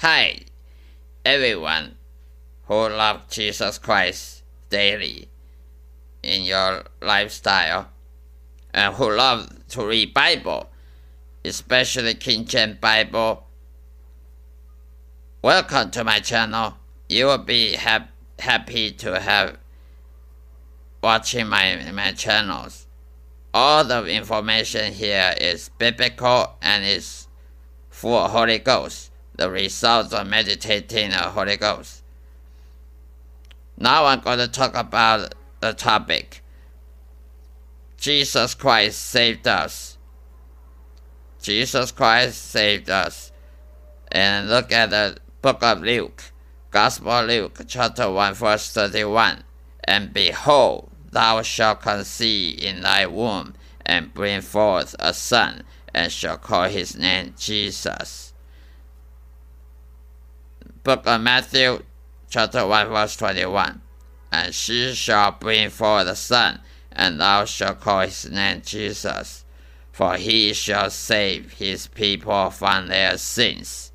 Hi, everyone who love Jesus Christ daily in your lifestyle and who love to read Bible, especially King James Bible. Welcome to my channel. You will be hap- happy to have watching my my channels. All the information here is biblical and is full of Holy Ghost. The results of meditating the Holy Ghost. Now I'm going to talk about the topic. Jesus Christ saved us. Jesus Christ saved us. And look at the book of Luke, Gospel of Luke, chapter 1, verse 31. And behold, thou shalt conceive in thy womb, and bring forth a son, and shall call his name Jesus. Book of Matthew, chapter 1, verse 21. And she shall bring forth a son, and thou shalt call his name Jesus, for he shall save his people from their sins.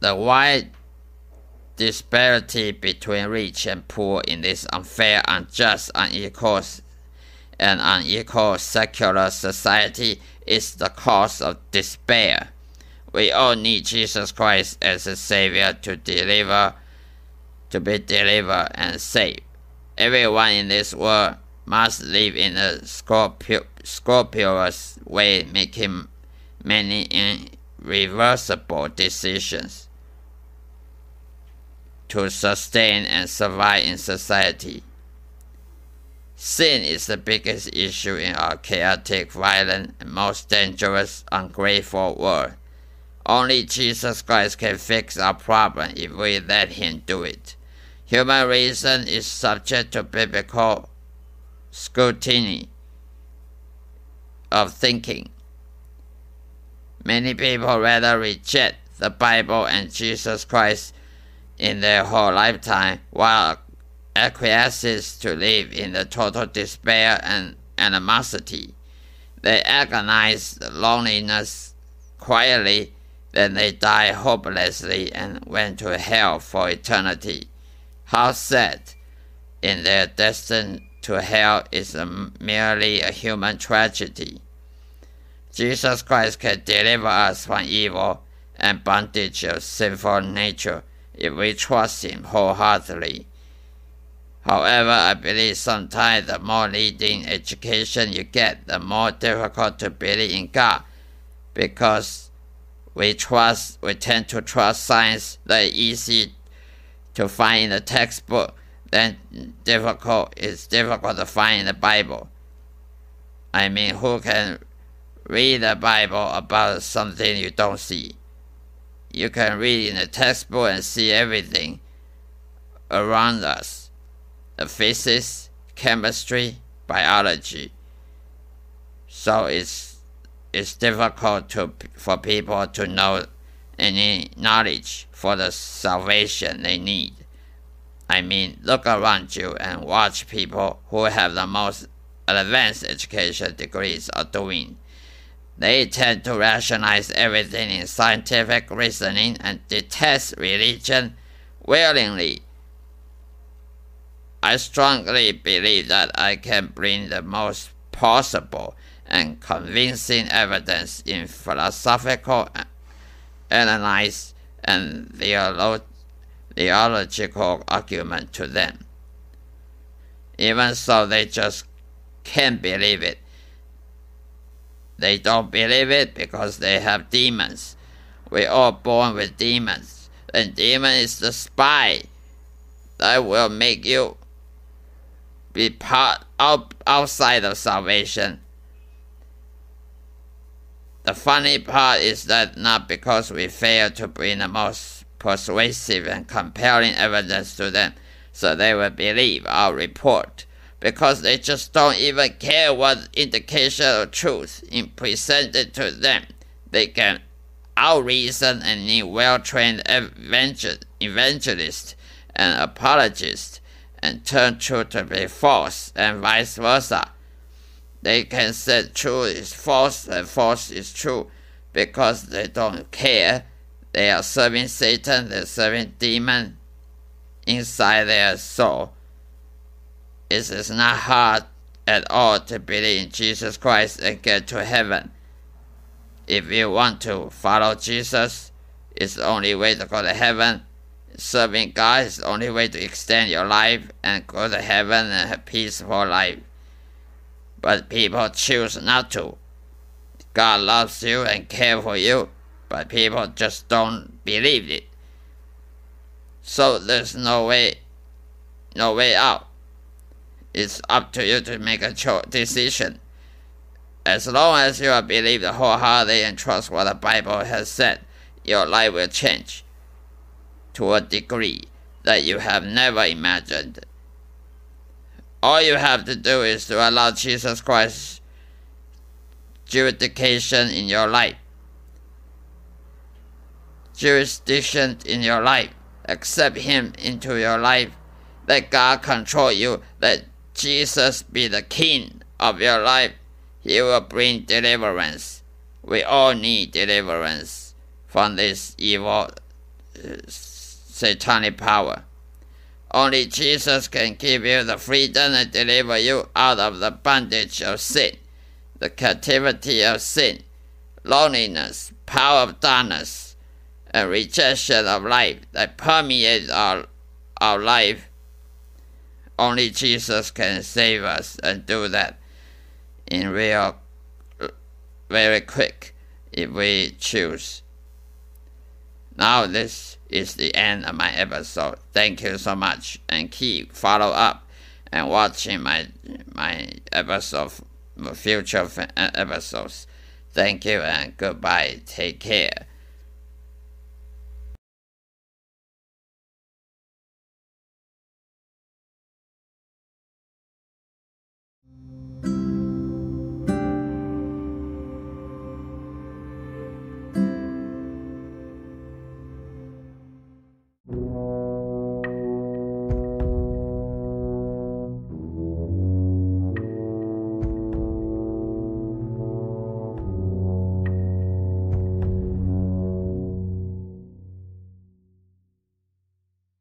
The wide disparity between rich and poor in this unfair, unjust, unequal, and unequal secular society is the cause of despair. We all need Jesus Christ as a Savior to deliver, to be delivered and saved. Everyone in this world must live in a scrupulous way, making many irreversible decisions to sustain and survive in society. Sin is the biggest issue in our chaotic, violent, and most dangerous, ungrateful world. Only Jesus Christ can fix our problem if we let Him do it. Human reason is subject to biblical scrutiny of thinking. Many people rather reject the Bible and Jesus Christ in their whole lifetime, while acquiesces to live in the total despair and animosity. They agonize the loneliness quietly, then they die hopelessly and went to hell for eternity. How sad! In their destined to hell is a, merely a human tragedy. Jesus Christ can deliver us from evil and bondage of sinful nature if we trust Him wholeheartedly. However, I believe sometimes the more leading education you get, the more difficult to believe in God because we trust, we tend to trust science that easy to find in the textbook then difficult it's difficult to find in the Bible. I mean, who can read the Bible about something you don't see? You can read in the textbook and see everything around us physics, chemistry, biology. So it's, it's difficult to, for people to know any knowledge for the salvation they need. I mean, look around you and watch people who have the most advanced education degrees are doing. They tend to rationalize everything in scientific reasoning and detest religion willingly. I strongly believe that I can bring the most possible and convincing evidence in philosophical analysis and theological argument to them. Even so, they just can't believe it they don't believe it because they have demons. We're all born with demons. And demon is the spy that will make you be part out, outside of salvation. The funny part is that not because we fail to bring the most persuasive and compelling evidence to them, so they will believe our report because they just don't even care what indication of truth is presented to them. They can out-reason any well-trained evangelist and apologist and turn true to be false and vice versa. they can say true is false and false is true because they don't care. They are serving Satan, they're serving demon inside their soul. It is not hard at all to believe in Jesus Christ and get to heaven. If you want to follow Jesus, it's the only way to go to heaven. Serving God is the only way to extend your life and go to heaven and have peaceful life. But people choose not to. God loves you and cares for you, but people just don't believe it. So there's no way, no way out. It's up to you to make a cho- decision. As long as you believe wholeheartedly and trust what the Bible has said, your life will change to a degree that you have never imagined. All you have to do is to allow Jesus Christ's jurisdiction in your life. Jurisdiction in your life. Accept Him into your life. Let God control you. Let Jesus be the King of your life. He will bring deliverance. We all need deliverance from this evil uh, satanic power. Only Jesus can give you the freedom and deliver you out of the bondage of sin, the captivity of sin, loneliness, power of darkness, and rejection of life that permeates our, our life. Only Jesus can save us and do that in real, very quick if we choose. Now this is the end of my episode. Thank you so much, and keep follow up and watching my my episode, future uh, episodes. Thank you and goodbye. Take care.